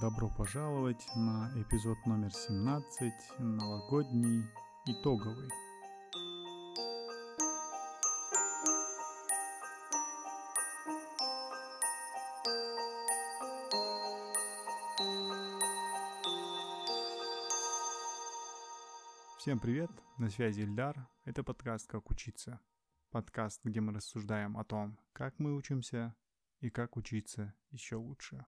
Добро пожаловать на эпизод номер 17, новогодний, итоговый. Всем привет, на связи Ильдар. Это подкаст «Как учиться». Подкаст, где мы рассуждаем о том, как мы учимся и как учиться еще лучше.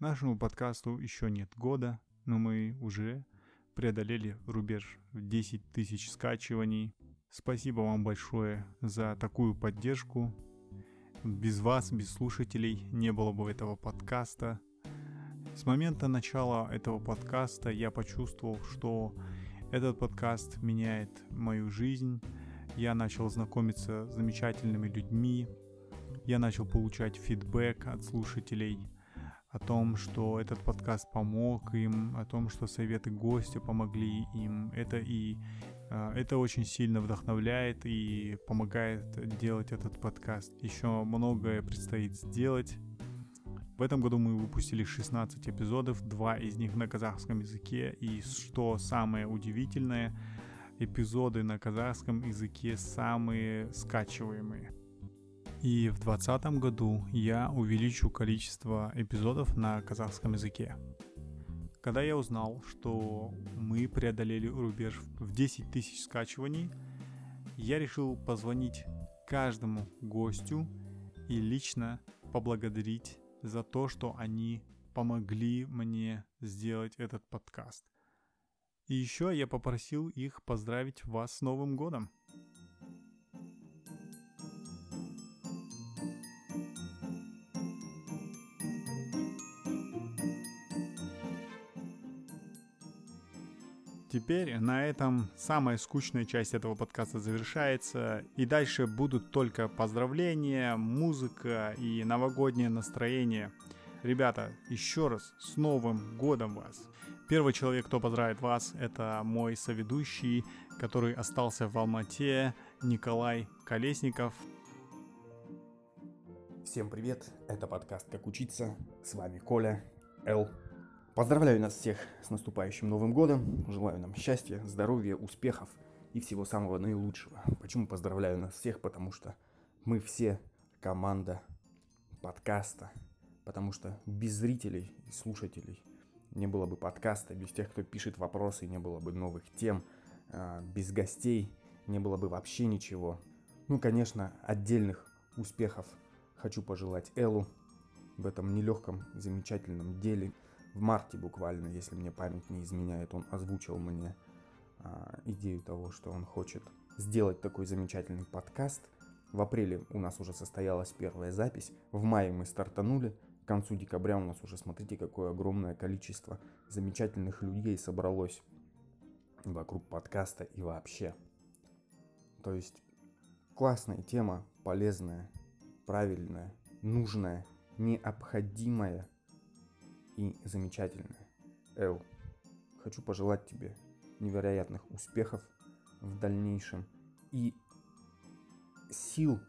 Нашему подкасту еще нет года, но мы уже преодолели рубеж в 10 тысяч скачиваний. Спасибо вам большое за такую поддержку. Без вас, без слушателей не было бы этого подкаста. С момента начала этого подкаста я почувствовал, что этот подкаст меняет мою жизнь. Я начал знакомиться с замечательными людьми. Я начал получать фидбэк от слушателей о том, что этот подкаст помог им, о том, что советы гостя помогли им. Это и э, это очень сильно вдохновляет и помогает делать этот подкаст. Еще многое предстоит сделать. В этом году мы выпустили 16 эпизодов, два из них на казахском языке, и что самое удивительное, эпизоды на казахском языке самые скачиваемые. И в 2020 году я увеличу количество эпизодов на казахском языке. Когда я узнал, что мы преодолели рубеж в 10 тысяч скачиваний, я решил позвонить каждому гостю и лично поблагодарить за то, что они помогли мне сделать этот подкаст. И еще я попросил их поздравить вас с Новым годом. Теперь на этом самая скучная часть этого подкаста завершается, и дальше будут только поздравления, музыка и новогоднее настроение. Ребята, еще раз с Новым Годом вас! Первый человек, кто поздравит вас, это мой соведущий, который остался в Алмате, Николай Колесников. Всем привет, это подкаст «Как учиться», с вами Коля, Л. Поздравляю нас всех с наступающим Новым Годом. Желаю нам счастья, здоровья, успехов и всего самого наилучшего. Почему поздравляю нас всех? Потому что мы все команда подкаста. Потому что без зрителей и слушателей не было бы подкаста, без тех, кто пишет вопросы, не было бы новых тем, а, без гостей не было бы вообще ничего. Ну, конечно, отдельных успехов хочу пожелать Эллу в этом нелегком, замечательном деле – в марте буквально, если мне память не изменяет, он озвучил мне а, идею того, что он хочет сделать такой замечательный подкаст. В апреле у нас уже состоялась первая запись, в мае мы стартанули, к концу декабря у нас уже, смотрите, какое огромное количество замечательных людей собралось вокруг подкаста и вообще. То есть классная тема, полезная, правильная, нужная, необходимая – и замечательная. Эл, хочу пожелать тебе невероятных успехов в дальнейшем и сил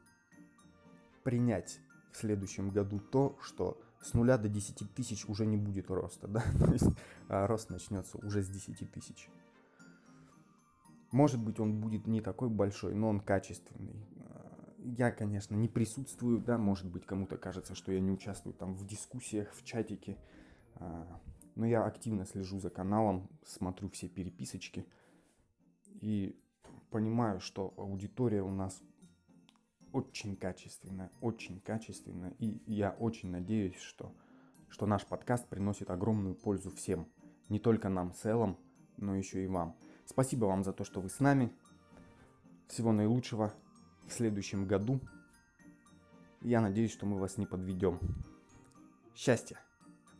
принять в следующем году то, что с нуля до 10 тысяч уже не будет роста, да, то есть а рост начнется уже с 10 тысяч. Может быть, он будет не такой большой, но он качественный. Я, конечно, не присутствую, да, может быть, кому-то кажется, что я не участвую там в дискуссиях, в чатике, но я активно слежу за каналом, смотрю все переписочки и понимаю, что аудитория у нас очень качественная, очень качественная. И я очень надеюсь, что, что наш подкаст приносит огромную пользу всем. Не только нам с Эллом, но еще и вам. Спасибо вам за то, что вы с нами. Всего наилучшего в следующем году. Я надеюсь, что мы вас не подведем. Счастья!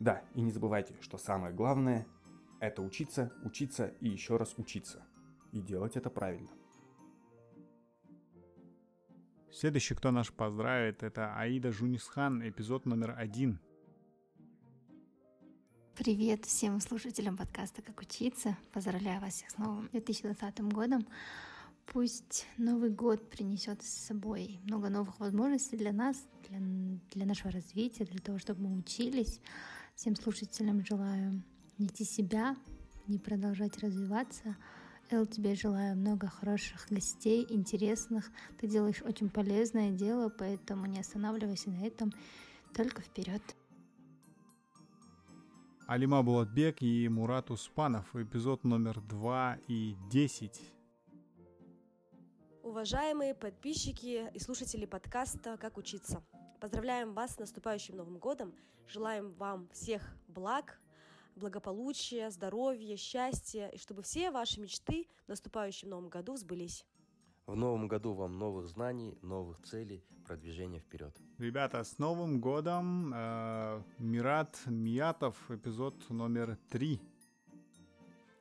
Да, и не забывайте, что самое главное – это учиться, учиться и еще раз учиться. И делать это правильно. Следующий, кто наш поздравит, это Аида Жунисхан, эпизод номер один. Привет всем слушателям подкаста «Как учиться». Поздравляю вас всех с новым 2020 годом. Пусть Новый год принесет с собой много новых возможностей для нас, для, для нашего развития, для того, чтобы мы учились, Всем слушателям желаю найти себя, не продолжать развиваться. Эл, тебе желаю много хороших гостей, интересных. Ты делаешь очень полезное дело, поэтому не останавливайся на этом, только вперед. Алима Булатбек и Мурат Успанов, эпизод номер 2 и 10. Уважаемые подписчики и слушатели подкаста «Как учиться». Поздравляем вас с наступающим Новым годом. Желаем вам всех благ, благополучия, здоровья, счастья, и чтобы все ваши мечты в наступающем Новом году сбылись. В новом году вам новых знаний, новых целей, продвижения вперед. Ребята, с Новым годом! Э, Мират Миятов, эпизод номер три.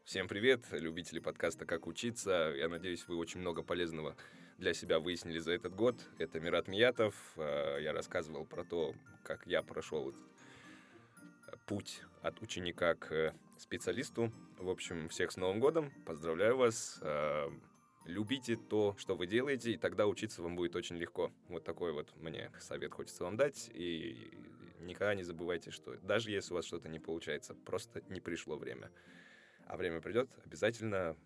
Всем привет, любители подкаста «Как учиться». Я надеюсь, вы очень много полезного для себя выяснили за этот год. Это Мират Миятов. Э, я рассказывал про то, как я прошел путь от ученика к специалисту. В общем, всех с Новым годом. Поздравляю вас. Э, любите то, что вы делаете, и тогда учиться вам будет очень легко. Вот такой вот мне совет хочется вам дать. И никогда не забывайте, что даже если у вас что-то не получается, просто не пришло время. А время придет, обязательно.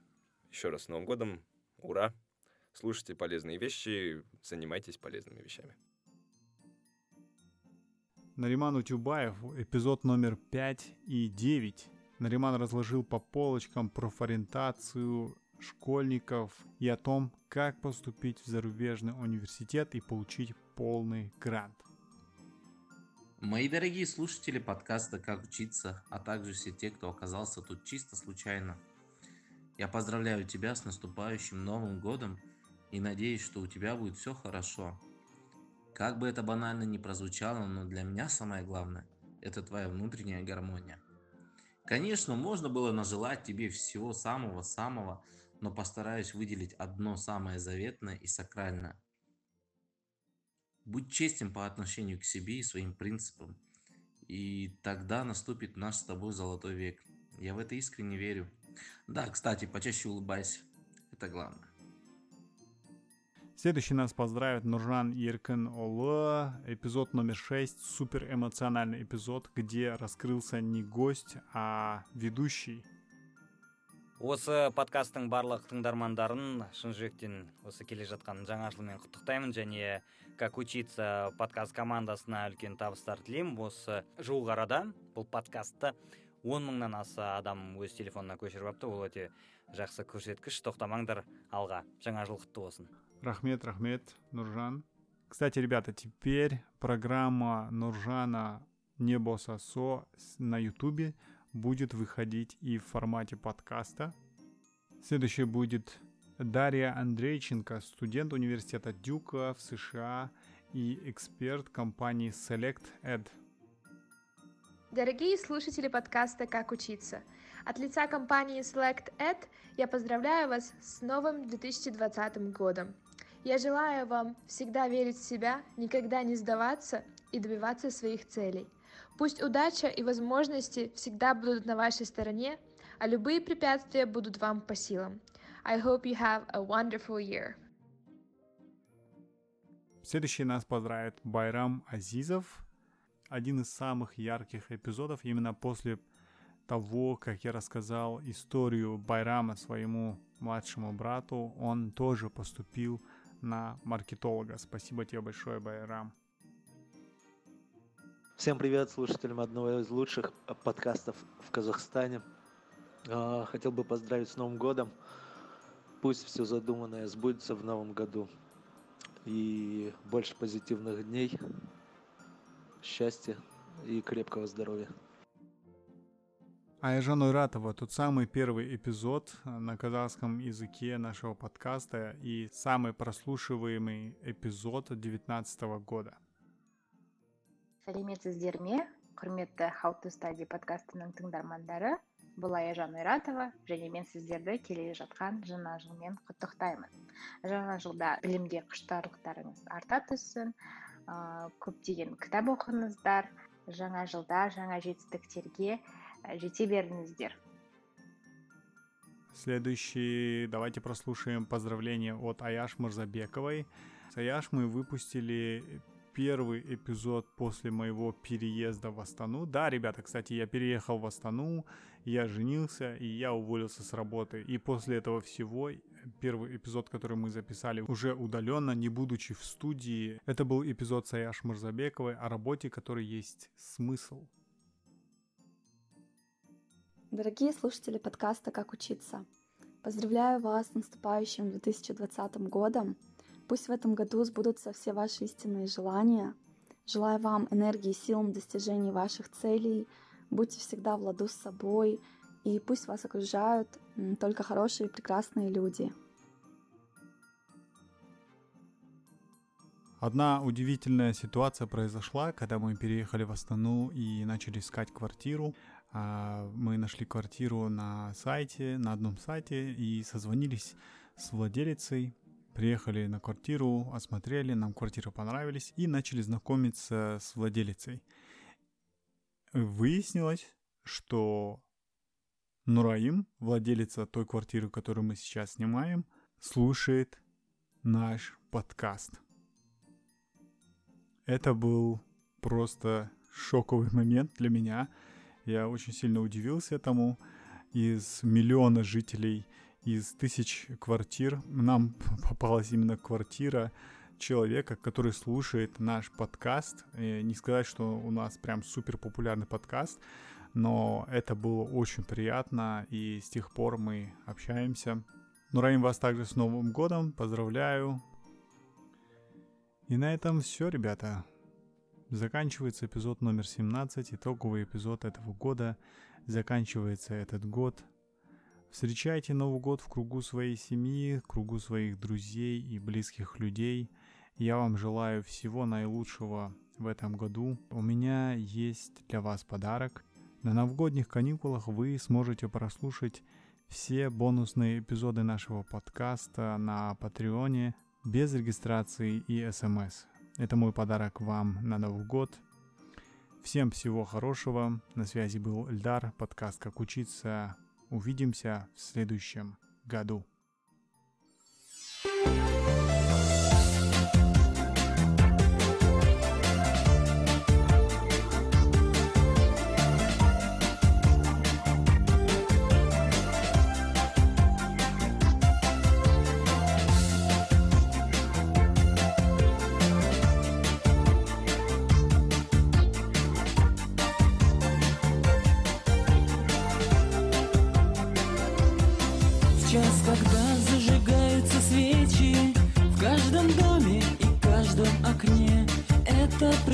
Еще раз с Новым годом. Ура! Слушайте полезные вещи, занимайтесь полезными вещами. Нариман Утюбаев, эпизод номер 5 и 9. Нариман разложил по полочкам профориентацию школьников и о том, как поступить в зарубежный университет и получить полный грант. Мои дорогие слушатели подкаста «Как учиться», а также все те, кто оказался тут чисто случайно. Я поздравляю тебя с наступающим Новым Годом и надеюсь, что у тебя будет все хорошо. Как бы это банально ни прозвучало, но для меня самое главное – это твоя внутренняя гармония. Конечно, можно было нажелать тебе всего самого-самого, но постараюсь выделить одно самое заветное и сакральное. Будь честен по отношению к себе и своим принципам, и тогда наступит наш с тобой золотой век. Я в это искренне верю. Да, кстати, почаще улыбайся. Это главное. Следующий нас поздравит Нуржан Иркин Олы. Эпизод номер 6. Супер эмоциональный эпизод, где раскрылся не гость, а ведущий. Осы подкасттың барлық тыңдармандарын шын жүректен осы келе жатқан жаңа жылмен құттықтаймын. Және как учиться подкаст командасына үлкен табыстар тілеймін. Осы жуық арада бұл подкастты он мыңнан аса адам өз телефонына көшіріп алыпты ол өте жақсы көрсеткіш. Тоқтамаңдар алға. Жаңа жыл құтты болсын. Рахмет рахмет нуржан кстати ребята теперь программа нуржана не босасо на ютубе будет выходить и в формате подкаста. Следующее будет Дарья Андрейченко, студент университета Дюка в США и эксперт компании Select Ed. Дорогие слушатели подкаста «Как учиться», от лица компании Select Ed я поздравляю вас с новым 2020 годом. Я желаю вам всегда верить в себя, никогда не сдаваться и добиваться своих целей. Пусть удача и возможности всегда будут на вашей стороне, а любые препятствия будут вам по силам. I hope you have a wonderful year. Следующий нас поздравит Байрам Азизов. Один из самых ярких эпизодов именно после того, как я рассказал историю Байрама своему младшему брату, он тоже поступил на маркетолога. Спасибо тебе большое, Байрам. Всем привет слушателям одного из лучших подкастов в Казахстане. А, хотел бы поздравить с Новым годом. Пусть все задуманное сбудется в новом году. И больше позитивных дней, счастья и крепкого здоровья. Айжан Уратова, тот самый первый эпизод на казахском языке нашего подкаста и самый прослушиваемый эпизод 2019 года. сәлеметсіздер ме құрметті how to study подкастының тыңдармандары бұл аяжан ойратова және мен сіздерді келе жатқан жаңа жылмен құттықтаймын жаңа жылда білімге құштарлықтарыңыз арта түссін ә, көптеген кітап оқыңыздар жаңа жылда жаңа жетістіктерге жете беріңіздер Следующий, давайте прослушаем поздравления от Аяш Мурзабековой. С Аяш мы выпустили первый эпизод после моего переезда в Астану. Да, ребята, кстати, я переехал в Астану, я женился и я уволился с работы. И после этого всего первый эпизод, который мы записали уже удаленно, не будучи в студии, это был эпизод Саяш Мурзабековой о работе, которой есть смысл. Дорогие слушатели подкаста «Как учиться», поздравляю вас с наступающим 2020 годом. Пусть в этом году сбудутся все ваши истинные желания. Желаю вам энергии и сил на достижение ваших целей. Будьте всегда в ладу с собой. И пусть вас окружают только хорошие и прекрасные люди. Одна удивительная ситуация произошла, когда мы переехали в Астану и начали искать квартиру. А, мы нашли квартиру на сайте, на одном сайте и созвонились с владелицей Приехали на квартиру, осмотрели, нам квартиры понравились и начали знакомиться с владелицей. Выяснилось, что Нураим, владелица той квартиры, которую мы сейчас снимаем, слушает наш подкаст. Это был просто шоковый момент для меня. Я очень сильно удивился этому. Из миллиона жителей из тысяч квартир нам попалась именно квартира человека, который слушает наш подкаст. И не сказать, что у нас прям супер популярный подкаст, но это было очень приятно, и с тех пор мы общаемся. Ну, Раим вас также с Новым годом, поздравляю. И на этом все, ребята. Заканчивается эпизод номер 17, итоговый эпизод этого года. Заканчивается этот год – Встречайте Новый год в кругу своей семьи, в кругу своих друзей и близких людей. Я вам желаю всего наилучшего в этом году. У меня есть для вас подарок. На новогодних каникулах вы сможете прослушать все бонусные эпизоды нашего подкаста на Патреоне без регистрации и смс. Это мой подарок вам на Новый год. Всем всего хорошего. На связи был Эльдар, подкаст «Как учиться». Увидимся в следующем году.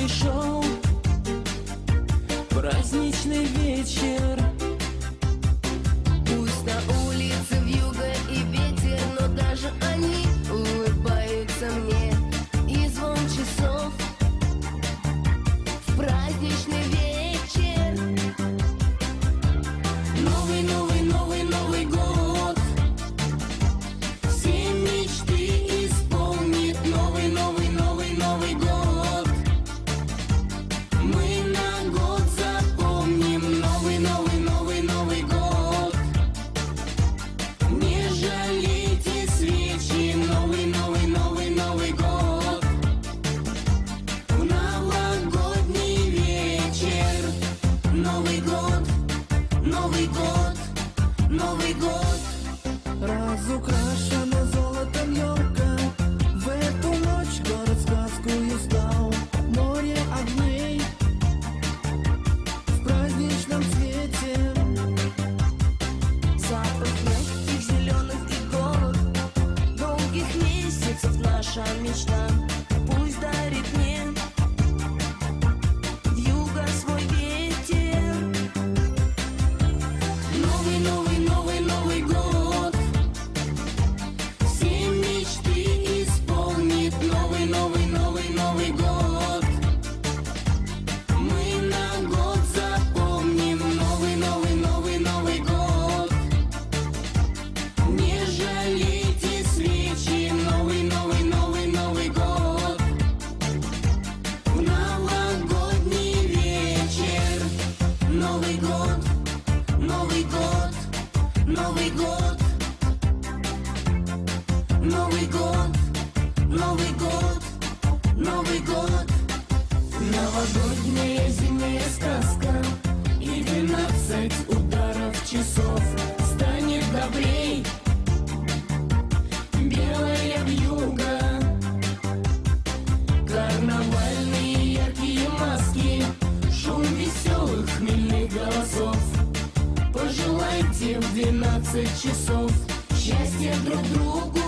Праздничный Новый год вместе в 12 часов. Счастье друг другу.